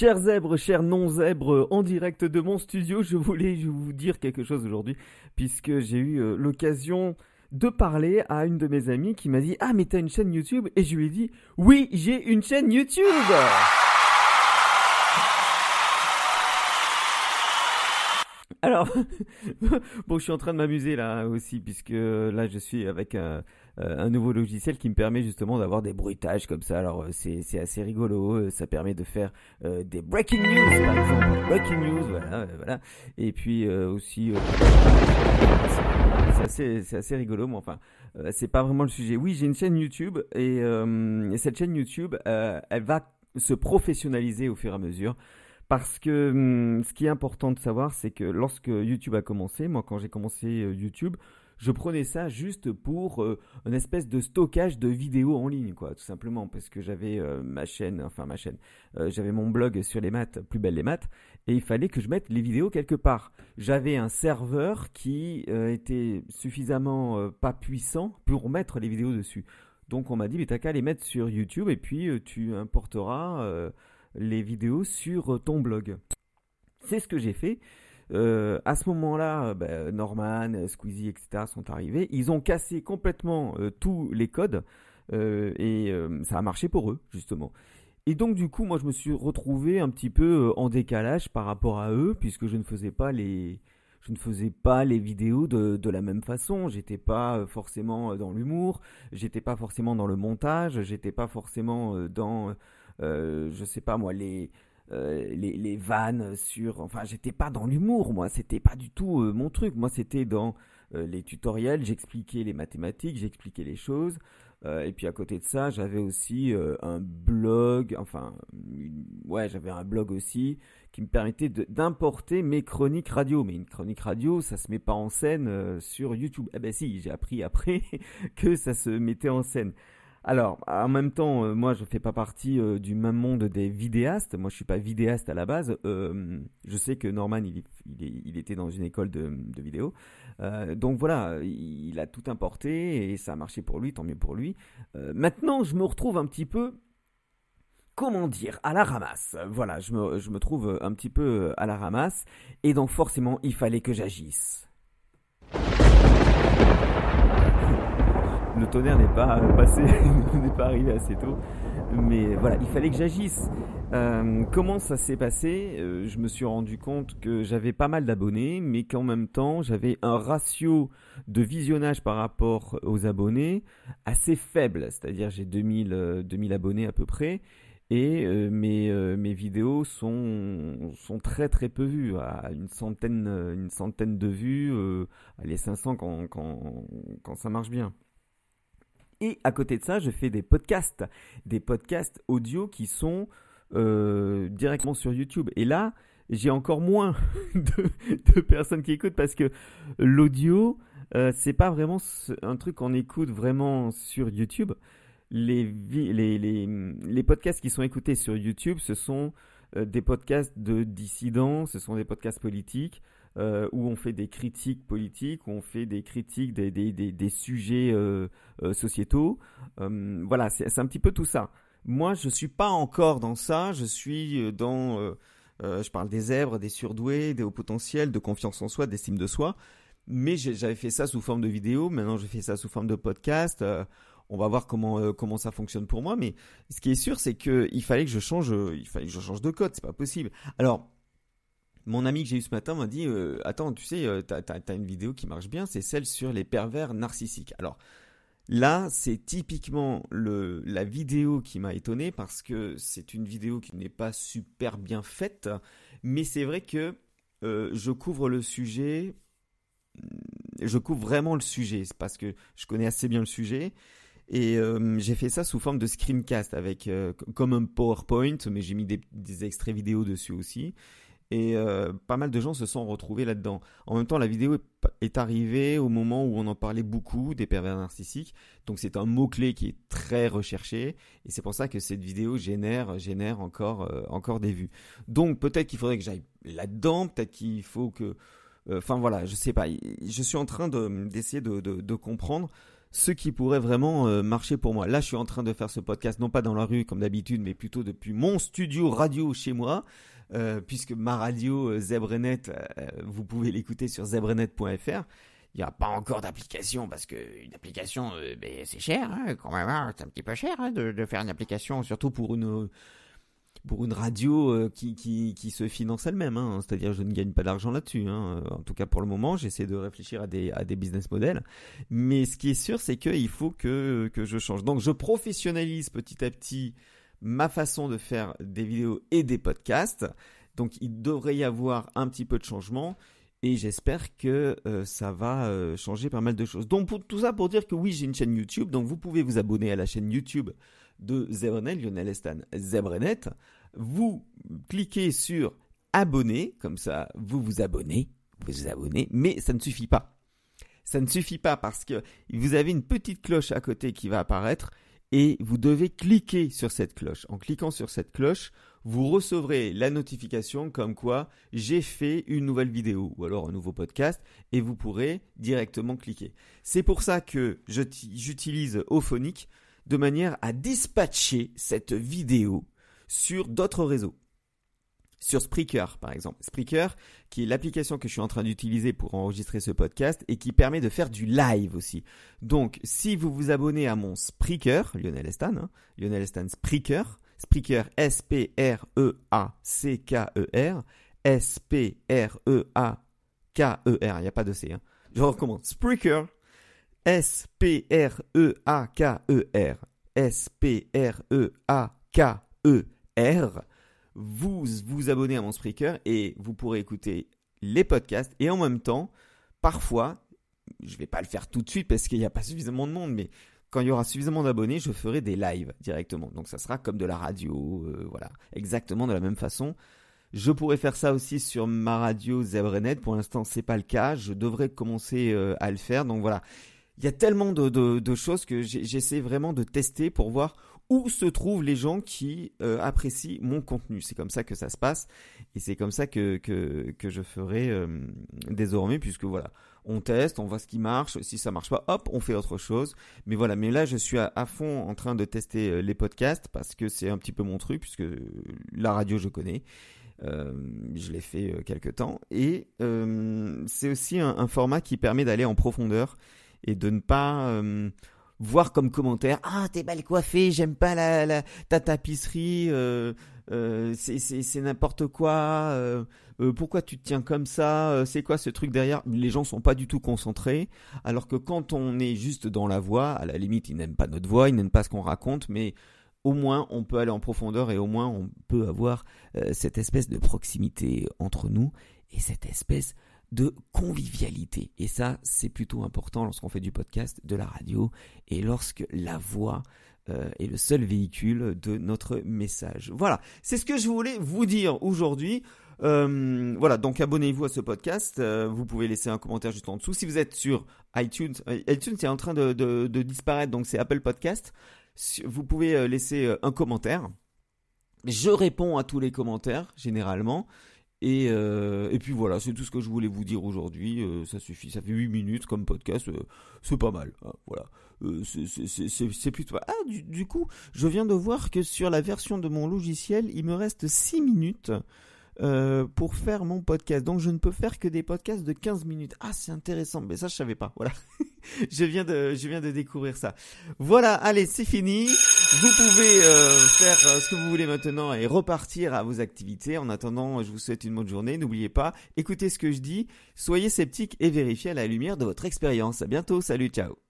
Chers zèbres, chers non-zèbres, en direct de mon studio, je voulais vous dire quelque chose aujourd'hui, puisque j'ai eu euh, l'occasion de parler à une de mes amies qui m'a dit Ah, mais t'as une chaîne YouTube! Et je lui ai dit Oui, j'ai une chaîne YouTube Alors, bon, je suis en train de m'amuser là aussi, puisque là, je suis avec un, euh, un nouveau logiciel qui me permet justement d'avoir des bruitages comme ça. Alors, euh, c'est assez rigolo. Euh, ça permet de faire des breaking news, par exemple. Breaking news, voilà, voilà. Et puis aussi, c'est assez, rigolo, mais enfin, c'est pas vraiment le sujet. Oui, j'ai une chaîne YouTube et cette chaîne YouTube, elle va se professionnaliser au fur et à mesure. Parce que hum, ce qui est important de savoir, c'est que lorsque YouTube a commencé, moi quand j'ai commencé euh, YouTube, je prenais ça juste pour euh, une espèce de stockage de vidéos en ligne, quoi, tout simplement, parce que j'avais euh, ma chaîne, enfin ma chaîne, j'avais mon blog sur les maths, plus belle les maths, et il fallait que je mette les vidéos quelque part. J'avais un serveur qui était suffisamment pas puissant pour mettre les vidéos dessus. Donc on m'a dit, mais t'as qu'à les mettre sur YouTube et puis tu importeras les vidéos sur euh, ton blog. C'est ce que j'ai fait. Euh, à ce moment-là, bah, Norman, Squeezie, etc. sont arrivés. Ils ont cassé complètement euh, tous les codes et ça a marché pour eux, justement. Et donc, du coup, moi, je me suis retrouvé un petit peu en décalage par rapport à eux, puisque je ne faisais pas les, je ne faisais pas les vidéos de, de la même façon. J'étais pas forcément dans l'humour, j'étais pas forcément dans le montage, j'étais pas forcément dans je sais pas moi, les, euh, les, les, vannes sur. Enfin, j'étais pas dans l'humour, moi. C'était pas du tout euh, mon truc. Moi, c'était dans les tutoriels. J'expliquais les mathématiques, j'expliquais les choses. et puis à côté de ça, j'avais aussi un blog. Enfin, ouais, j'avais un blog aussi qui me permettait d'importer mes chroniques radio. Mais une chronique radio, ça se met pas en scène sur YouTube. Eh ben si, j'ai appris après que ça se mettait en scène. Alors, en même temps, euh, moi, je fais pas partie euh, du même monde des vidéastes. Moi, je suis pas vidéaste à la base. Euh, je sais que Norman, il, était dans une école de, vidéo. donc voilà, il, a tout importé et ça a marché pour lui, tant mieux pour lui. maintenant, je me retrouve un petit peu, comment dire, à la ramasse. Voilà, je me trouve un petit peu à la ramasse. Et donc, forcément, il fallait que j'agisse. Le tonnerre n'est pas passé, n'est pas arrivé assez tôt. Mais voilà, il fallait que j'agisse. Euh, comment ça s'est passé? Euh, Je me suis rendu compte que j'avais pas mal d'abonnés, mais qu'en même temps, j'avais un ratio de visionnage par rapport aux abonnés assez faible. C'est-à-dire, j'ai 2000, 2000 euh, abonnés à peu près. Et mes, mes vidéos sont, sont très très peu vues, à une centaine, une centaine de vues, les 500 quand, quand, quand ça marche bien. Et à côté de ça, je fais des podcasts, des podcasts audio qui sont euh, directement sur YouTube. Et là, j'ai encore moins de, personnes qui écoutent parce que l'audio, euh, c'est pas vraiment un truc qu'on écoute vraiment sur YouTube. Les, podcasts qui sont écoutés sur YouTube, ce sont euh, des podcasts de dissidents, ce sont des podcasts politiques. Euh, où on fait des critiques politiques, où on fait des critiques des, sujets euh, euh, sociétaux. voilà, c'est un petit peu tout ça. Moi, je suis pas encore dans ça. Je suis dans, je parle des zèbres, des surdoués, des hauts potentiels, de confiance en soi, d'estime de soi. Mais j'avais fait ça sous forme de vidéo. Maintenant, je fais ça sous forme de podcast on va voir comment comment ça fonctionne pour moi mais ce qui est sûr c'est que il fallait que je change il fallait que je change de code c'est pas possible alors mon ami que j'ai eu ce matin m'a dit euh, Attends, tu sais, euh, t'as as, une vidéo qui marche bien, c'est celle sur les pervers narcissiques. Alors là, c'est typiquement la vidéo qui m'a étonné parce que c'est une vidéo qui n'est pas super bien faite, mais c'est vrai que euh, je couvre le sujet, je couvre vraiment le sujet, parce que je connais assez bien le sujet. Et j'ai fait ça sous forme de screencast avec comme un PowerPoint, mais j'ai mis des, extraits vidéo dessus aussi. Et euh, pas mal de gens se sont retrouvés là-dedans. En même temps, la vidéo est arrivée au moment où on en parlait beaucoup des pervers narcissiques. Donc c'est un mot-clé qui est très recherché. Et c'est pour ça que cette vidéo génère, génère encore, euh, encore des vues. Donc peut-être qu'il faudrait que j'aille là-dedans. Peut-être qu'il faut que... Euh, enfin voilà, je sais pas. Je suis en train d'essayer de, de, comprendre. ce qui pourrait vraiment marcher pour moi. Là, je suis en train de faire ce podcast, non pas dans la rue comme d'habitude, mais plutôt depuis mon studio radio chez moi, euh, puisque ma radio euh, Zebrenet, vous pouvez l'écouter sur zebrenet.fr. Il n'y a pas encore d'application parce que une application, ben, c'est cher, hein, quand même, hein, c'est un petit peu cher hein, de, de, faire une application, surtout pour une pour une radio euh, qui, qui, qui, se finance elle-même. Hein. C'est-à-dire, je ne gagne pas d'argent là-dessus. Hein. En tout cas, pour le moment, j'essaie de réfléchir à des, à des business models. Mais ce qui est sûr, c'est qu'il faut que, que je change. Donc, je professionnalise petit à petit ma façon de faire des vidéos et des podcasts. Donc, il devrait y avoir un petit peu de changement. Et j'espère que euh, ça va euh, changer pas mal de choses. Donc pour tout ça pour dire que oui, j'ai une chaîne YouTube. Donc vous pouvez vous abonner à la chaîne YouTube de Zebrenet, Lionel Estan Zebrenet, vous cliquez sur abonner, comme ça vous vous abonnez, vous vous abonnez, mais ça ne suffit pas. Ça ne suffit pas parce que vous avez une petite cloche à côté qui va apparaître et vous devez cliquer sur cette cloche. En cliquant sur cette cloche, vous recevrez la notification comme quoi j'ai fait une nouvelle vidéo ou alors un nouveau podcast et vous pourrez directement cliquer. C'est pour ça que j'utilise Ophonic de manière à dispatcher cette vidéo sur d'autres réseaux. Sur Spreaker, par exemple. Spreaker, qui est l'application que je suis en train d'utiliser pour enregistrer ce podcast et qui permet de faire du live aussi. Donc, si vous vous abonnez à mon Spreaker, Lionel Estan, hein, Lionel Estan Spreaker, Spreaker S-P-R-E-A-C-K-E-R, S-P-R-E-A-K-E-R, il n'y a pas de C. Hein. Je recommence. Spreaker, S-P-R-E-A-K-E-R. S-P-R-E-A-K-E-R. Vous vous abonnez à mon Spreaker et vous pourrez écouter les podcasts et en même temps, parfois, je ne vais pas le faire tout de suite parce qu'il n'y a pas suffisamment de monde, mais quand il y aura suffisamment d'abonnés, je ferai des lives directement. Donc ça sera comme de la radio, euh, voilà, exactement de la même façon. Je pourrais faire ça aussi sur ma radio Zebrenet. Pour l'instant, c'est pas le cas. Je devrais commencer euh, à le faire. Donc voilà, il y a tellement de, choses que j'essaie vraiment de tester pour voir où se trouvent les gens qui euh, apprécient mon contenu. C'est comme ça que ça se passe et c'est comme ça que, que, je ferai euh, désormais puisque voilà, on teste, on voit ce qui marche, si ça marche pas, hop, on fait autre chose. Mais voilà, mais là je suis à, fond en train de tester euh, les podcasts parce que c'est un petit peu mon truc puisque la radio je connais. je l'ai fait quelque temps et c'est aussi un, format qui permet d'aller en profondeur et de ne pas euh, voir comme commentaire ah t'es mal coiffé j'aime pas la, la, ta tapisserie euh, euh, c'est n'importe quoi pourquoi tu te tiens comme ça c'est quoi ce truc derrière? Les gens sont pas du tout concentrés alors que quand on est juste dans la voix à la limite ils n'aiment pas notre voix ils n'aiment pas ce qu'on raconte mais au moins on peut aller en profondeur et au moins on peut avoir cette espèce de proximité entre nous et cette espèce de convivialité. Et ça, c'est plutôt important lorsqu'on fait du podcast, de la radio, et lorsque la voix euh, est le seul véhicule de notre message. Voilà, c'est ce que je voulais vous dire aujourd'hui. Euh, voilà, donc abonnez-vous à ce podcast. Euh, vous pouvez laisser un commentaire juste en dessous. Si vous êtes sur iTunes, iTunes est en train de, de disparaître, donc c'est Apple Podcast. Vous pouvez laisser un commentaire. Je réponds à tous les commentaires généralement. Et, euh, et puis voilà, c'est tout ce que je voulais vous dire aujourd'hui. Euh, ça suffit, ça fait 8 minutes comme podcast, euh, c'est pas mal. Hein, voilà, c'est plutôt. Ah, du, du, coup, je viens de voir que sur la version de mon logiciel, il me reste 6 minutes. Euh, pour faire mon podcast. Donc je ne peux faire que des podcasts de 15 minutes. Ah, c'est intéressant. Mais ça, je savais pas. Voilà. je viens de, je viens de découvrir ça. Voilà. Allez, c'est fini. Vous pouvez euh, faire euh, ce que vous voulez maintenant et repartir à vos activités. En attendant, je vous souhaite une bonne journée. N'oubliez pas, écoutez ce que je dis. Soyez sceptiques et vérifiez à la lumière de votre expérience. À bientôt. Salut, ciao.